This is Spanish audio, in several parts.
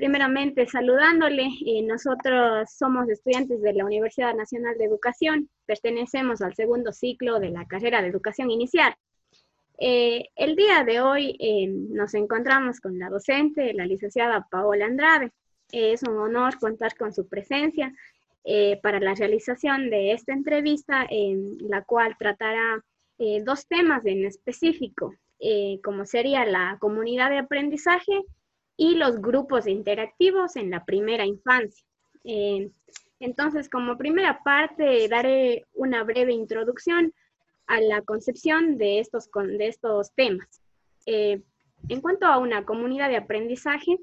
Primeramente, saludándole, eh, nosotros somos estudiantes de la Universidad Nacional de Educación, pertenecemos al segundo ciclo de la carrera de Educación Inicial. Eh, el día de hoy eh, nos encontramos con la docente, la licenciada Paola Andrade. es un honor contar con su presencia para la realización de esta entrevista, en la cual tratará dos temas en específico, como sería la comunidad de aprendizaje y los grupos interactivos en la primera infancia. Eh, entonces, como primera parte, daré una breve introducción a la concepción de estos, de estos temas. Eh, en cuanto a una comunidad de aprendizaje,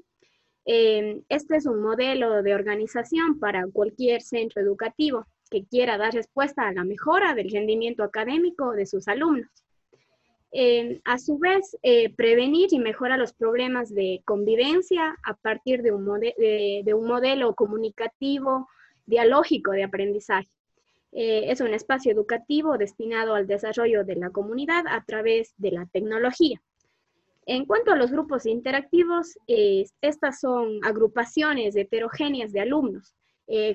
eh, este es un modelo de organización para cualquier centro educativo que quiera dar respuesta a la mejora del rendimiento académico de sus alumnos. Eh, a su vez, eh, prevenir y mejorar los problemas de convivencia a partir de un, de, un modelo comunicativo, dialógico de aprendizaje. Eh, es un espacio educativo destinado al desarrollo de la comunidad a través de la tecnología. En cuanto a los grupos interactivos, estas son agrupaciones heterogéneas de alumnos,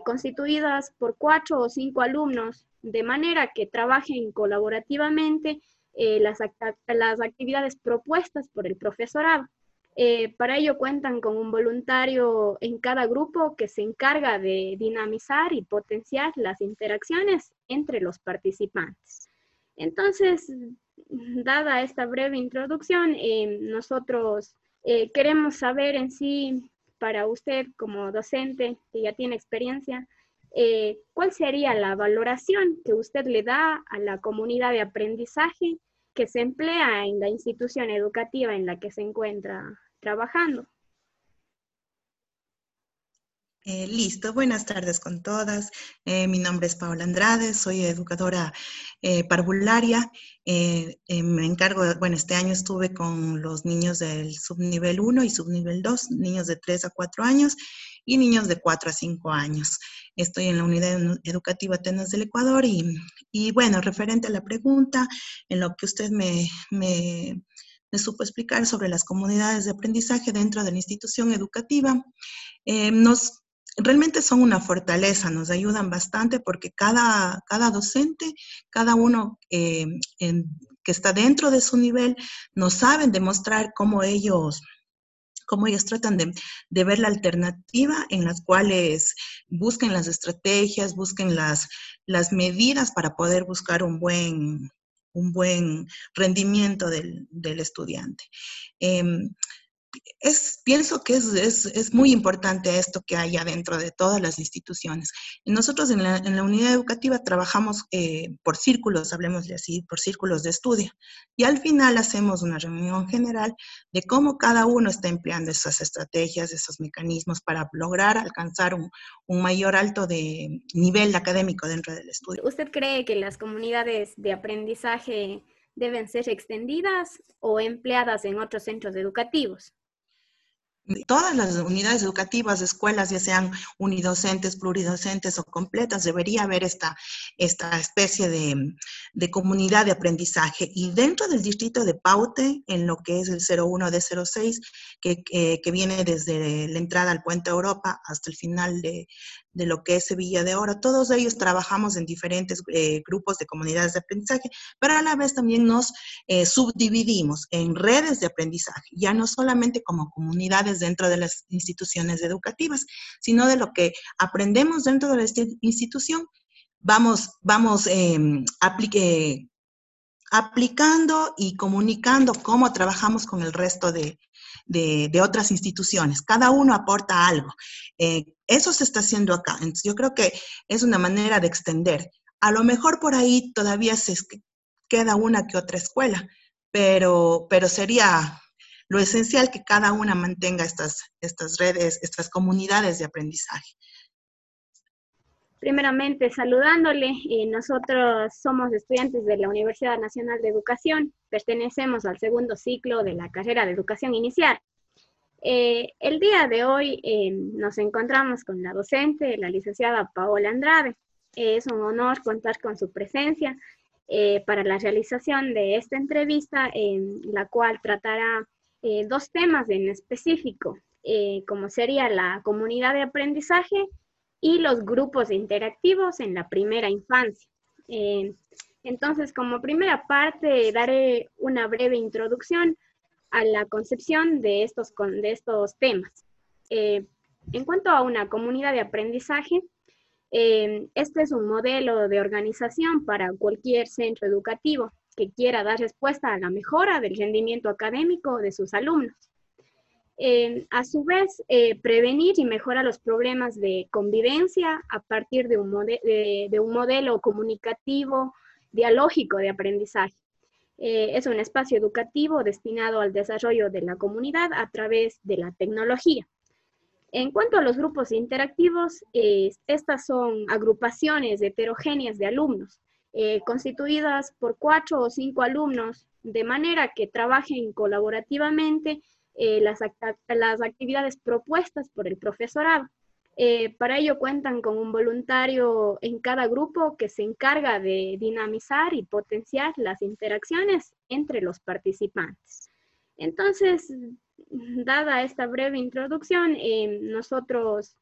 constituidas por cuatro o cinco alumnos, de manera que trabajen colaborativamente eh, las, las, actividades propuestas por el profesorado. Eh, para ello cuentan con un voluntario en cada grupo que se encarga de dinamizar y potenciar las interacciones entre los participantes. Entonces, dada esta breve introducción, eh, nosotros queremos saber en sí, para usted como docente que ya tiene experiencia, eh, ¿cuál sería la valoración que usted le da a la comunidad de aprendizaje que se emplea en la institución educativa en la que se encuentra trabajando? Eh, listo, buenas tardes con todas. Eh, mi nombre es Paola Andrade, soy educadora parvularia. me encargo, bueno, este año estuve con los niños del subnivel 1 y subnivel 2, niños de 3 a 4 años y niños de 4 a 5 años. Estoy en la unidad educativa Atenas del Ecuador y, bueno, referente a la pregunta, en lo que usted me, supo explicar sobre las comunidades de aprendizaje dentro de la institución educativa, eh, nos realmente son una fortaleza, nos ayudan bastante porque cada, cada docente, cada uno eh, que está dentro de su nivel, nos saben demostrar cómo ellos cómo ellos tratan de, ver la alternativa en las cuales busquen las estrategias, busquen las, las medidas para poder buscar un buen, un buen rendimiento del, estudiante. Em, es, pienso que es, muy importante esto que haya dentro de todas las instituciones. Nosotros en la, unidad educativa trabajamos eh, por círculos, hablemos de así, por círculos de estudio. Y al final hacemos una reunión general de cómo cada uno está empleando esas estrategias, esos mecanismos para lograr alcanzar un, un mayor alto de nivel académico dentro del estudio. ¿Usted cree que las comunidades de aprendizaje deben ser extendidas o empleadas en otros centros educativos? Todas las unidades educativas, escuelas, ya sean unidocentes, pluridocentes o completas, debería haber esta, esta especie de, de comunidad de aprendizaje. Y dentro del distrito de Paute, en lo que es el 01 de 06, que, que viene desde la entrada al Puente Europa hasta el final de, de lo que es Sevilla de Oro. Todos ellos trabajamos en diferentes eh, grupos de comunidades de aprendizaje, pero a la vez también nos eh, subdividimos en redes de aprendizaje, ya no solamente como comunidades dentro de las instituciones educativas, sino de lo que aprendemos dentro de la institución, vamos, vamos em, aplicando y comunicando cómo trabajamos con el resto de, de, otras instituciones. Cada uno aporta algo. Eh, eso se está haciendo acá. Entonces, yo creo que es una manera de extender. A lo mejor por ahí todavía se queda una que otra escuela, pero, pero sería lo esencial que cada una mantenga estas, estas redes, estas comunidades de aprendizaje. Primeramente, saludándole, eh, nosotros somos estudiantes de la Universidad Nacional de Educación, pertenecemos al segundo ciclo de la carrera de Educación Inicial. Eh, el día de hoy eh, nos encontramos con la docente, la licenciada Paola Andrade. es un honor contar con su presencia para la realización de esta entrevista, en la cual tratará dos temas en específico, eh, como sería la comunidad de aprendizaje y los grupos interactivos en la primera infancia. Eh, entonces, como primera parte, daré una breve introducción a la concepción de estos, de estos temas. Eh, en cuanto a una comunidad de aprendizaje, este es un modelo de organización para cualquier centro educativo que quiera dar respuesta a la mejora del rendimiento académico de sus alumnos. Eh, a su vez, eh, prevenir y mejorar los problemas de convivencia a partir de un, de, un modelo comunicativo, dialógico de aprendizaje. Eh, es un espacio educativo destinado al desarrollo de la comunidad a través de la tecnología. En cuanto a los grupos interactivos, estas son agrupaciones heterogéneas de alumnos, constituidas por cuatro o cinco alumnos, de manera que trabajen colaborativamente eh, las, las, actividades propuestas por el profesorado. Eh, para ello cuentan con un voluntario en cada grupo que se encarga de dinamizar y potenciar las interacciones entre los participantes. Entonces, dada esta breve introducción, eh, nosotros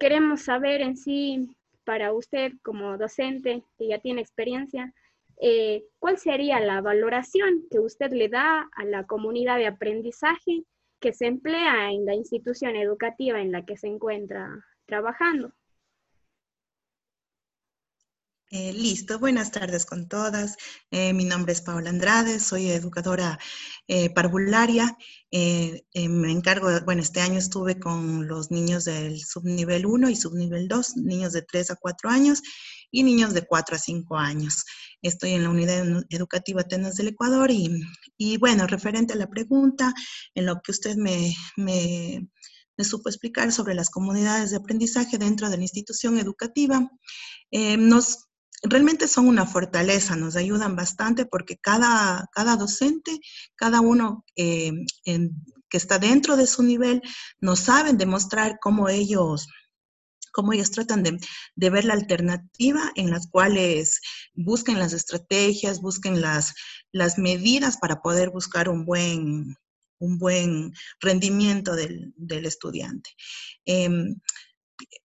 queremos saber en sí, para usted como docente que ya tiene experiencia, eh, ¿cuál sería la valoración que usted le da a la comunidad de aprendizaje que se emplea en la institución educativa en la que se encuentra trabajando? Eh, listo, buenas tardes con todas. Eh, mi nombre es Paola Andrade, soy educadora parvularia. me encargo, bueno, este año estuve con los niños del subnivel 1 y subnivel 2, niños de 3 a 4 años, y niños de 4 a 5 años. Estoy en la unidad educativa Atenas del Ecuador y, y bueno, referente a la pregunta, en lo que usted me, me, me supo explicar sobre las comunidades de aprendizaje dentro de la institución educativa, eh, nos realmente son una fortaleza, nos ayudan bastante porque cada, cada docente, cada uno eh, que está dentro de su nivel, nos saben demostrar cómo ellos cómo ellos tratan de, ver la alternativa en las cuales busquen las estrategias, busquen las, las medidas para poder buscar un buen, un buen rendimiento del, estudiante. Em,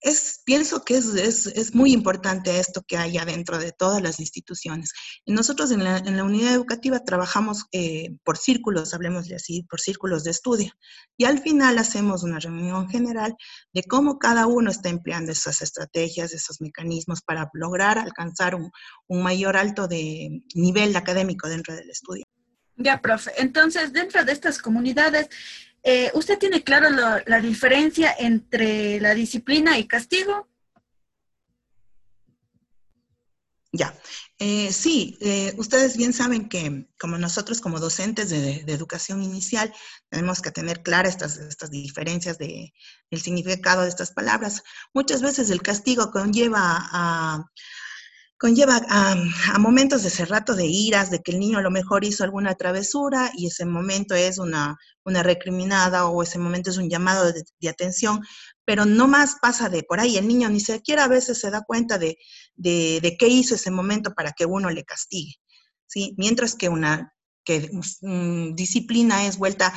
es, pienso que es, muy importante esto que haya dentro de todas las instituciones. Nosotros en la, unidad educativa trabajamos eh, por círculos, hablemos de así, por círculos de estudio. Y al final hacemos una reunión general de cómo cada uno está empleando esas estrategias, esos mecanismos para lograr alcanzar un, un mayor alto de nivel académico dentro del estudio. Ya, profe. Entonces, dentro de estas comunidades, eh, ¿Usted tiene claro la diferencia entre la disciplina y castigo? Ya, eh, sí, eh, ustedes bien saben que como nosotros como docentes de, educación inicial tenemos que tener claras estas, estas diferencias de, del significado de estas palabras. Muchas veces el castigo conlleva a, conlleva a, momentos de ese rato de iras, de que el niño a lo mejor hizo alguna travesura y ese momento es una, una recriminada o ese momento es un llamado de, atención, pero no más pasa de por ahí. El niño ni siquiera a veces se da cuenta de, de, qué hizo ese momento para que uno le castigue. ¿sí? Mientras que una que, mm, disciplina es vuelta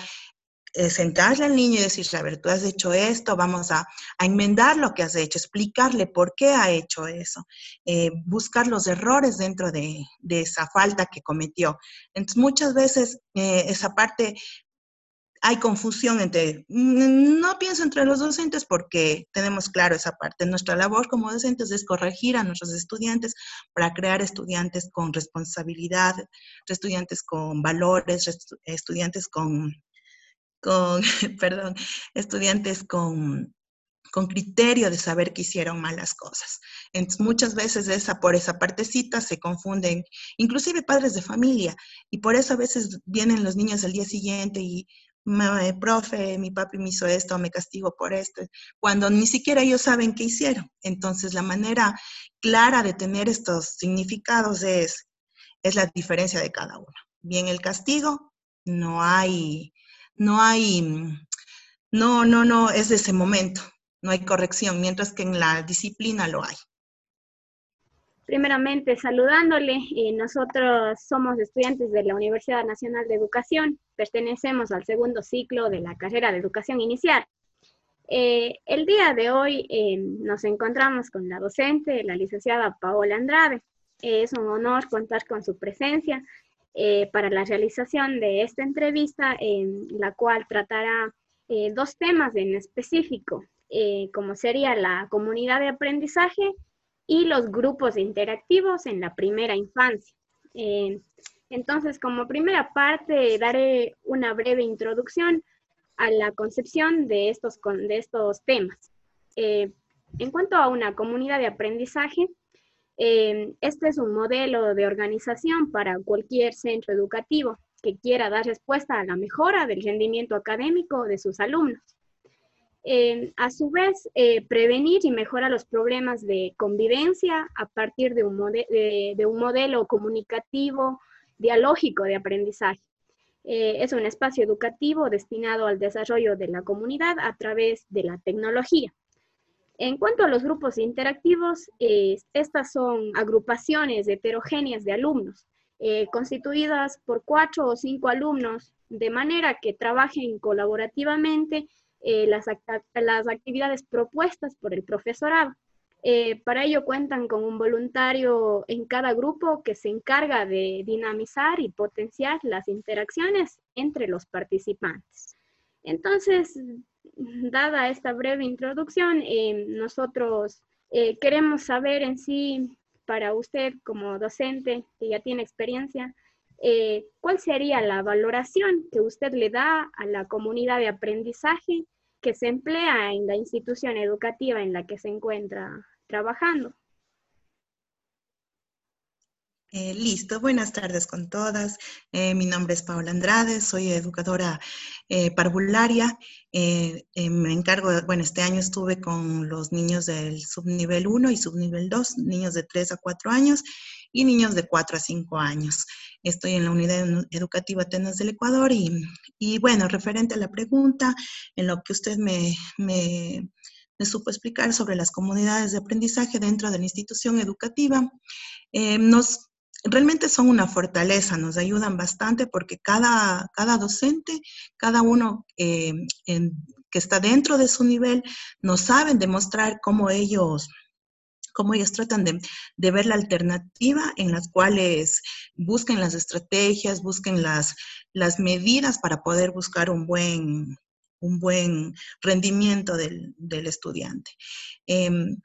eh, sentarle al niño y decirle, a ver, tú has hecho esto, vamos a, enmendar lo que has hecho, explicarle por qué ha hecho eso, eh, buscar los errores dentro de, esa falta que cometió. Entonces, muchas veces eh, esa parte hay confusión entre, no pienso entre los docentes porque tenemos claro esa parte. Nuestra labor como docentes es corregir a nuestros estudiantes para crear estudiantes con responsabilidad, estudiantes con valores, estudiantes con con, perdón, estudiantes con, con criterio de saber que hicieron malas cosas. Entonces, muchas veces esa, por esa partecita se confunden, inclusive padres de familia, y por eso a veces vienen los niños al día siguiente y, profe, mi papi me hizo esto, me castigo por esto, cuando ni siquiera ellos saben qué hicieron. Entonces, la manera clara de tener estos significados es, es la diferencia de cada uno. Bien, el castigo, no hay, no hay, no, no, no, es ese momento, no hay corrección, mientras que en la disciplina lo hay. Primeramente, saludándole, eh, nosotros somos estudiantes de la Universidad Nacional de Educación, pertenecemos al segundo ciclo de la carrera de educación inicial. Eh, el día de hoy eh, nos encontramos con la docente, la licenciada Paola Andrade. es un honor contar con su presencia para la realización de esta entrevista, en la cual tratará dos temas en específico, como sería la comunidad de aprendizaje y los grupos interactivos en la primera infancia. entonces, como primera parte, daré una breve introducción a la concepción de estos, de estos temas. Eh, en cuanto a una comunidad de aprendizaje, eh, este es un modelo de organización para cualquier centro educativo que quiera dar respuesta a la mejora del rendimiento académico de sus alumnos. Eh, a su vez, prevenir y mejorar los problemas de convivencia a partir de un, de un modelo comunicativo, dialógico de aprendizaje. Eh, es un espacio educativo destinado al desarrollo de la comunidad a través de la tecnología. En cuanto a los grupos interactivos, eh, estas son agrupaciones heterogéneas de alumnos, eh, constituidas por cuatro o cinco alumnos, de manera que trabajen colaborativamente las actividades propuestas por el profesorado. Eh, para ello cuentan con un voluntario en cada grupo que se encarga de dinamizar y potenciar las interacciones entre los participantes. Entonces, dada esta breve introducción, eh, nosotros eh, queremos saber en sí, para usted como docente que ya tiene experiencia, ¿cuál sería la valoración que usted le da a la comunidad de aprendizaje que se emplea en la institución educativa en la que se encuentra trabajando. Eh, listo, buenas tardes con todas. Eh, mi nombre es Paola Andrade, soy educadora eh, parvularia. me encargo, bueno, este año estuve con los niños del subnivel 1 y subnivel 2, niños de 3 a 4 años y niños de 4 a 5 años. Estoy en la unidad educativa Atenas del Ecuador y, y bueno, referente a la pregunta, en lo que usted me, me me supo explicar sobre las comunidades de aprendizaje dentro de la institución educativa. Eh, nos, realmente son una fortaleza, nos ayudan bastante porque cada, cada docente, cada uno eh, que está dentro de su nivel, nos saben demostrar cómo ellos cómo ellos tratan de, de, ver la alternativa en las cuales busquen las estrategias, busquen las, las medidas para poder buscar un buen, un buen rendimiento del, estudiante. Em,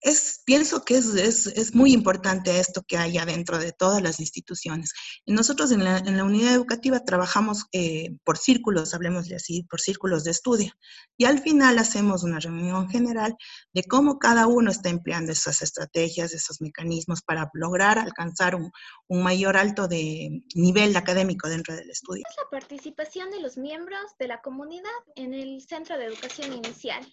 es, pienso que es, muy importante esto que haya dentro de todas las instituciones. Nosotros en la, unidad educativa trabajamos eh, por círculos, hablemos así, por círculos de estudio. Y al final hacemos una reunión general de cómo cada uno está empleando esas estrategias, esos mecanismos para lograr alcanzar un, un mayor alto de nivel académico dentro del estudio. ¿Es la participación de los miembros de la comunidad en el centro de educación inicial?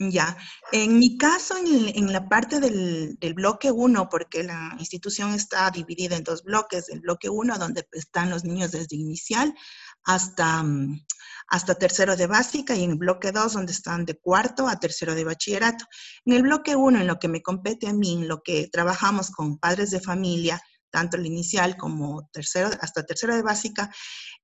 Ya, en mi caso, en, la parte del, bloque 1, porque la institución está dividida en dos bloques, el bloque 1 donde están los niños desde inicial hasta, mm, hasta tercero de básica y en el bloque 2 donde están de cuarto a tercero de bachillerato. En el bloque 1, en lo que me compete a mí, en lo que trabajamos con padres de familia, tanto el inicial como tercero, hasta tercero de básica,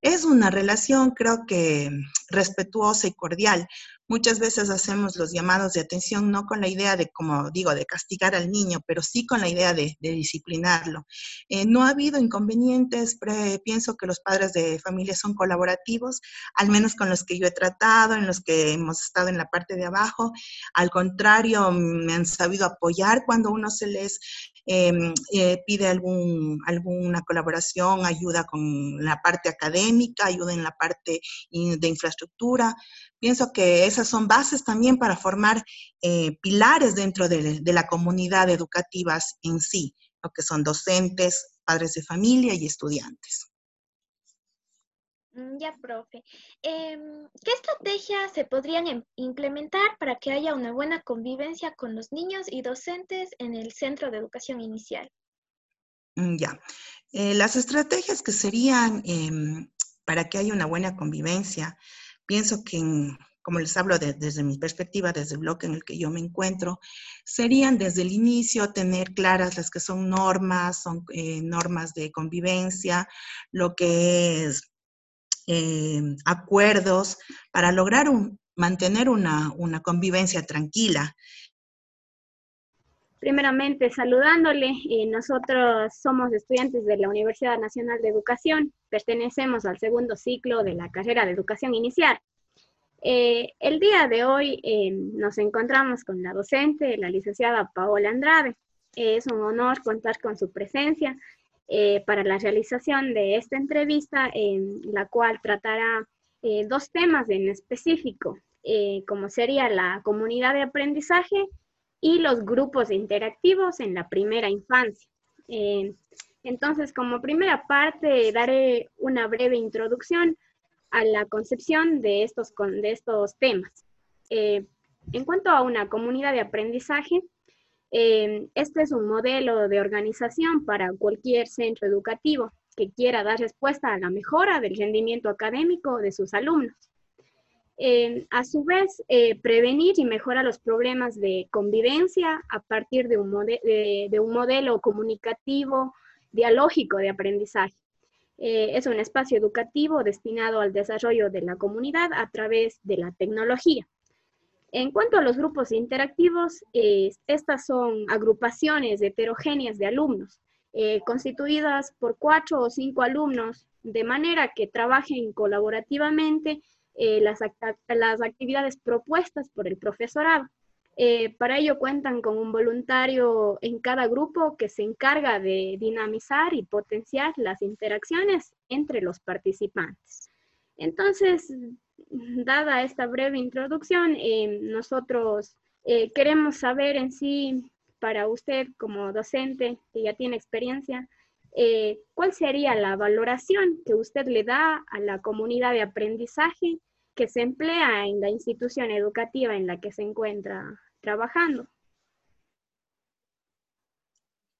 es una relación creo que respetuosa y cordial, Muchas veces hacemos los llamados de atención no con la idea de, como digo, de castigar al niño, pero sí con la idea de, disciplinarlo. Eh, no ha habido inconvenientes, pienso que los padres de familia son colaborativos, al menos con los que yo he tratado, en los que hemos estado en la parte de abajo. Al contrario, me han sabido apoyar cuando uno se les em, eh, pide algún, alguna colaboración, ayuda con la parte académica, ayuda en la parte de infraestructura. Pienso que esas son bases también para formar eh, pilares dentro de, la comunidad educativa en sí, lo que son docentes, padres de familia y estudiantes. Mm, ya, profe. Em, ¿Qué estrategias se podrían em, implementar para que haya una buena convivencia con los niños y docentes en el centro de educación inicial? Mm, ya. Eh, las estrategias que serían em, para que haya una buena convivencia pienso que, como les hablo desde mi perspectiva, desde el bloque en el que yo me encuentro, serían desde el inicio tener claras las que son normas, son eh, normas de convivencia, lo que es eh, acuerdos para lograr mantener una, una convivencia tranquila. Primeramente, saludándole, eh, nosotros somos estudiantes de la Universidad Nacional de Educación, pertenecemos al segundo ciclo de la carrera de educación inicial. Eh, el día de hoy eh, nos encontramos con la docente, la licenciada Paola Andrade. es un honor contar con su presencia para la realización de esta entrevista, en la cual tratará dos temas en específico, como sería la comunidad de aprendizaje y los grupos interactivos en la primera infancia. entonces, como primera parte, daré una breve introducción a la concepción de estos, de estos temas. Eh, en cuanto a una comunidad de aprendizaje, eh, este es un modelo de organización para cualquier centro educativo que quiera dar respuesta a la mejora del rendimiento académico de sus alumnos. Eh, a su vez, prevenir y mejorar los problemas de convivencia a partir de un, de un modelo comunicativo, dialógico de aprendizaje. Eh, es un espacio educativo destinado al desarrollo de la comunidad a través de la tecnología. En cuanto a los grupos interactivos, eh, estas son agrupaciones heterogéneas de alumnos, eh, constituidas por cuatro o cinco alumnos, de manera que trabajen colaborativamente las, las actividades propuestas por el profesorado. Eh, para ello cuentan con un voluntario en cada grupo que se encarga de dinamizar y potenciar las interacciones entre los participantes. Entonces, dada esta breve introducción, eh, nosotros eh, queremos saber en sí, para usted como docente que ya tiene experiencia, ¿cuál sería la valoración que usted le da a la comunidad de aprendizaje que se emplea en la institución educativa en la que se encuentra trabajando.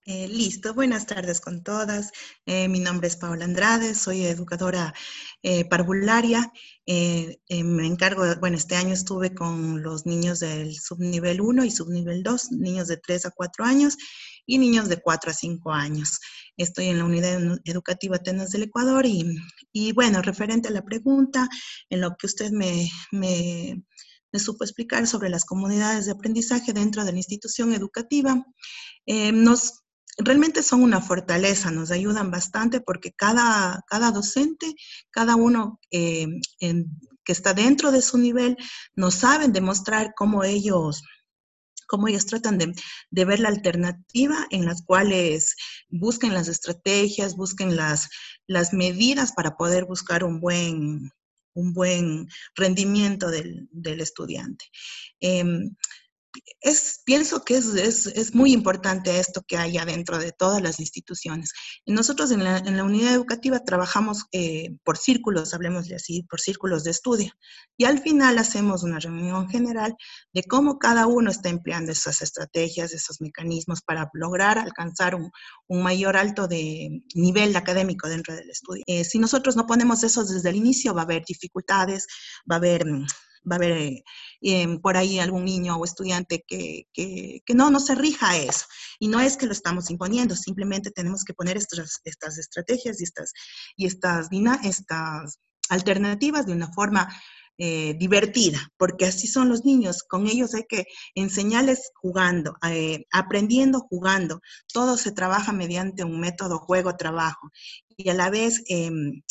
Eh, listo, buenas tardes con todas. Eh, mi nombre es Paola Andrade, soy educadora eh, parvularia. me encargo, bueno, este año estuve con los niños del subnivel 1 y subnivel 2, niños de 3 a 4 años y niños de 4 a 5 años. Estoy en la unidad educativa Atenas del Ecuador y, y bueno, referente a la pregunta, en lo que usted me, me supo explicar sobre las comunidades de aprendizaje dentro de la institución educativa. Eh, nos, realmente son una fortaleza, nos ayudan bastante porque cada, cada docente, cada uno eh, que está dentro de su nivel, nos saben demostrar cómo ellos cómo ellos tratan de, de, ver la alternativa en las cuales busquen las estrategias, busquen las, las medidas para poder buscar un buen, un buen rendimiento del, estudiante. Em, es, pienso que es, muy importante esto que haya dentro de todas las instituciones. Nosotros en la, unidad educativa trabajamos eh, por círculos, hablemos así, por círculos de estudio. Y al final hacemos una reunión general de cómo cada uno está empleando esas estrategias, esos mecanismos para lograr alcanzar un, mayor alto de nivel académico dentro del estudio. Eh, si nosotros no ponemos eso desde el inicio, va a haber dificultades, va a haber mm, va a haber eh, em, por ahí algún niño o estudiante que, que, no, no se rija a eso. Y no es que lo estamos imponiendo, simplemente tenemos que poner estas, estas estrategias y estas, y estas, estas alternativas de una forma eh, divertida, porque así son los niños, con ellos hay que enseñarles jugando, eh, aprendiendo jugando, todo se trabaja mediante un método juego-trabajo. Y a la vez em,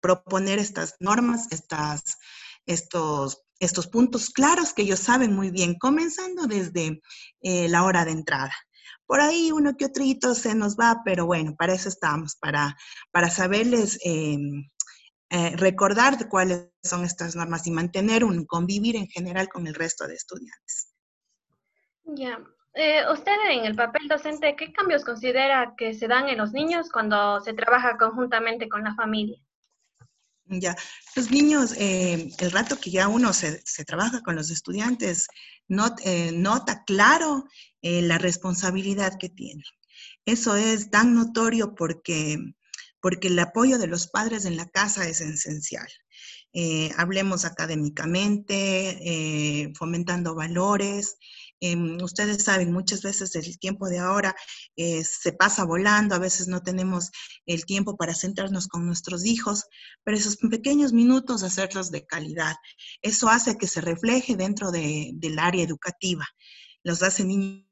proponer estas normas, estas, estos, estos puntos claros que ellos saben muy bien, comenzando desde eh, la hora de entrada. Por ahí uno que otro se nos va, pero bueno, para eso estamos, para, para saberles em, eh, recordar cuáles son estas normas y mantener un convivir en general con el resto de estudiantes. Ya. Eh, usted en el papel docente, ¿qué cambios considera que se dan en los niños cuando se trabaja conjuntamente con la familia? Ya, los niños, eh, el rato que ya uno se, trabaja con los estudiantes, eh, nota claro eh, la responsabilidad que tiene. Eso es tan notorio porque, porque el apoyo de los padres en la casa es esencial. hablemos académicamente, fomentando valores, Em, ustedes saben, muchas veces el tiempo de ahora eh, se pasa volando, a veces no tenemos el tiempo para centrarnos con nuestros hijos, pero esos pequeños minutos hacerlos de calidad, eso hace que se refleje dentro del área educativa, los hace niños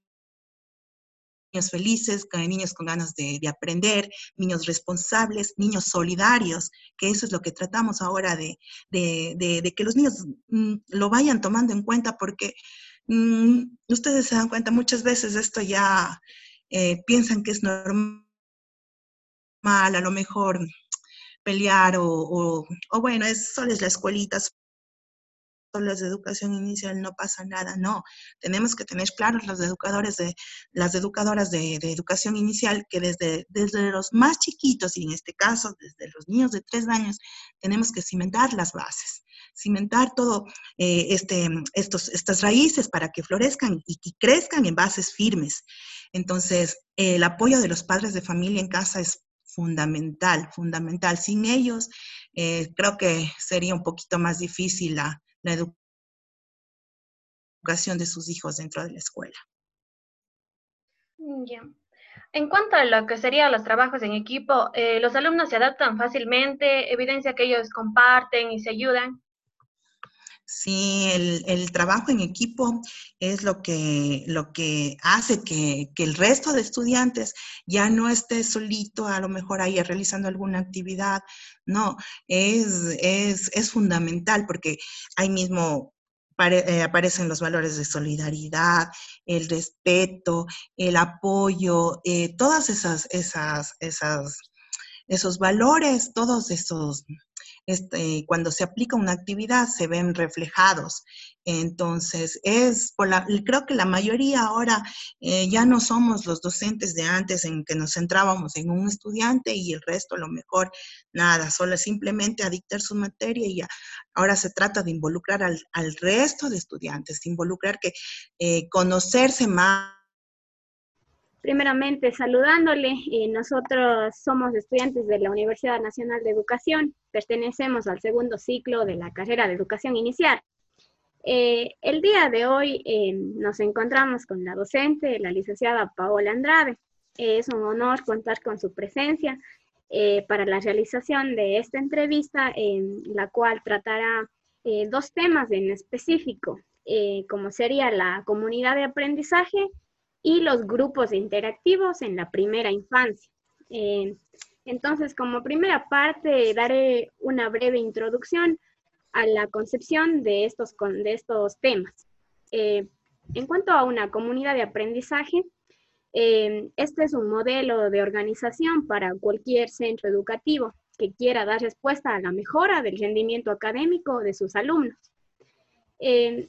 felices, niños con ganas de, aprender, niños responsables, niños solidarios, que eso es lo que tratamos ahora de, que los niños mm, lo vayan tomando en cuenta porque mm, ustedes se dan cuenta, muchas veces esto ya eh, piensan que es normal, a lo mejor pelear o, o, bueno, es, solo es la escuelita, las de educación inicial no pasa nada, no. Tenemos que tener claros los educadores de, las educadoras de, educación inicial que desde, desde los más chiquitos, y en este caso desde los niños de tres años, tenemos que cimentar las bases, cimentar todo eh, este, estos, estas raíces para que florezcan y, crezcan en bases firmes. Entonces, el apoyo de los padres de familia en casa es fundamental, fundamental. Sin ellos, eh, creo que sería un poquito más difícil la, la educación de sus hijos dentro de la escuela. En cuanto a lo que serían los trabajos en equipo, eh, ¿los alumnos se adaptan fácilmente? ¿Evidencia que ellos comparten y se ayudan? Sí, el, trabajo en equipo es lo que, lo que hace que, el resto de estudiantes ya no esté solito, a lo mejor ahí realizando alguna actividad. No, es, es, fundamental porque ahí mismo eh, aparecen los valores de solidaridad, el respeto, el apoyo, eh, todas esas, esas, esas, esos valores, todos esos este, cuando se aplica una actividad se ven reflejados. Entonces, es por la, creo que la mayoría ahora eh, ya no somos los docentes de antes en que nos centrábamos en un estudiante y el resto, lo mejor, nada, solo simplemente a dictar su materia y ya. Ahora se trata de involucrar al, resto de estudiantes, involucrar que eh, conocerse más Primeramente, saludándole, eh, nosotros somos estudiantes de la Universidad Nacional de Educación, pertenecemos al segundo ciclo de la carrera de educación inicial. Eh, el día de hoy eh, nos encontramos con la docente, la licenciada Paola Andrade. es un honor contar con su presencia para la realización de esta entrevista, en la cual tratará dos temas en específico, como sería la comunidad de aprendizaje y los grupos interactivos en la primera infancia. Eh, entonces, como primera parte, daré una breve introducción a la concepción de estos, de estos temas. Eh, en cuanto a una comunidad de aprendizaje, eh, este es un modelo de organización para cualquier centro educativo que quiera dar respuesta a la mejora del rendimiento académico de sus alumnos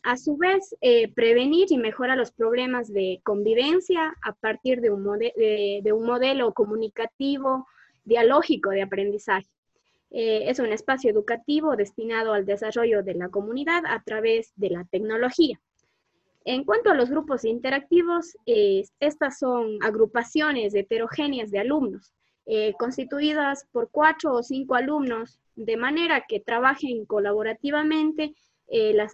a su vez, eh, prevenir y mejorar los problemas de convivencia a partir de un, de, un modelo comunicativo, dialógico de aprendizaje. Eh, es un espacio educativo destinado al desarrollo de la comunidad a través de la tecnología. En cuanto a los grupos interactivos, estas son agrupaciones heterogéneas de alumnos, eh, constituidas por cuatro o cinco alumnos, de manera que trabajen colaborativamente eh, las,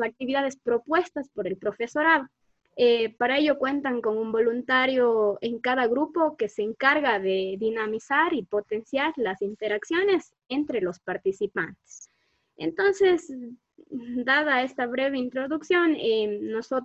actividades propuestas por el profesorado. Eh, para ello cuentan con un voluntario en cada grupo que se encarga de dinamizar y potenciar las interacciones entre los participantes. Entonces, dada esta breve introducción, eh, nosotros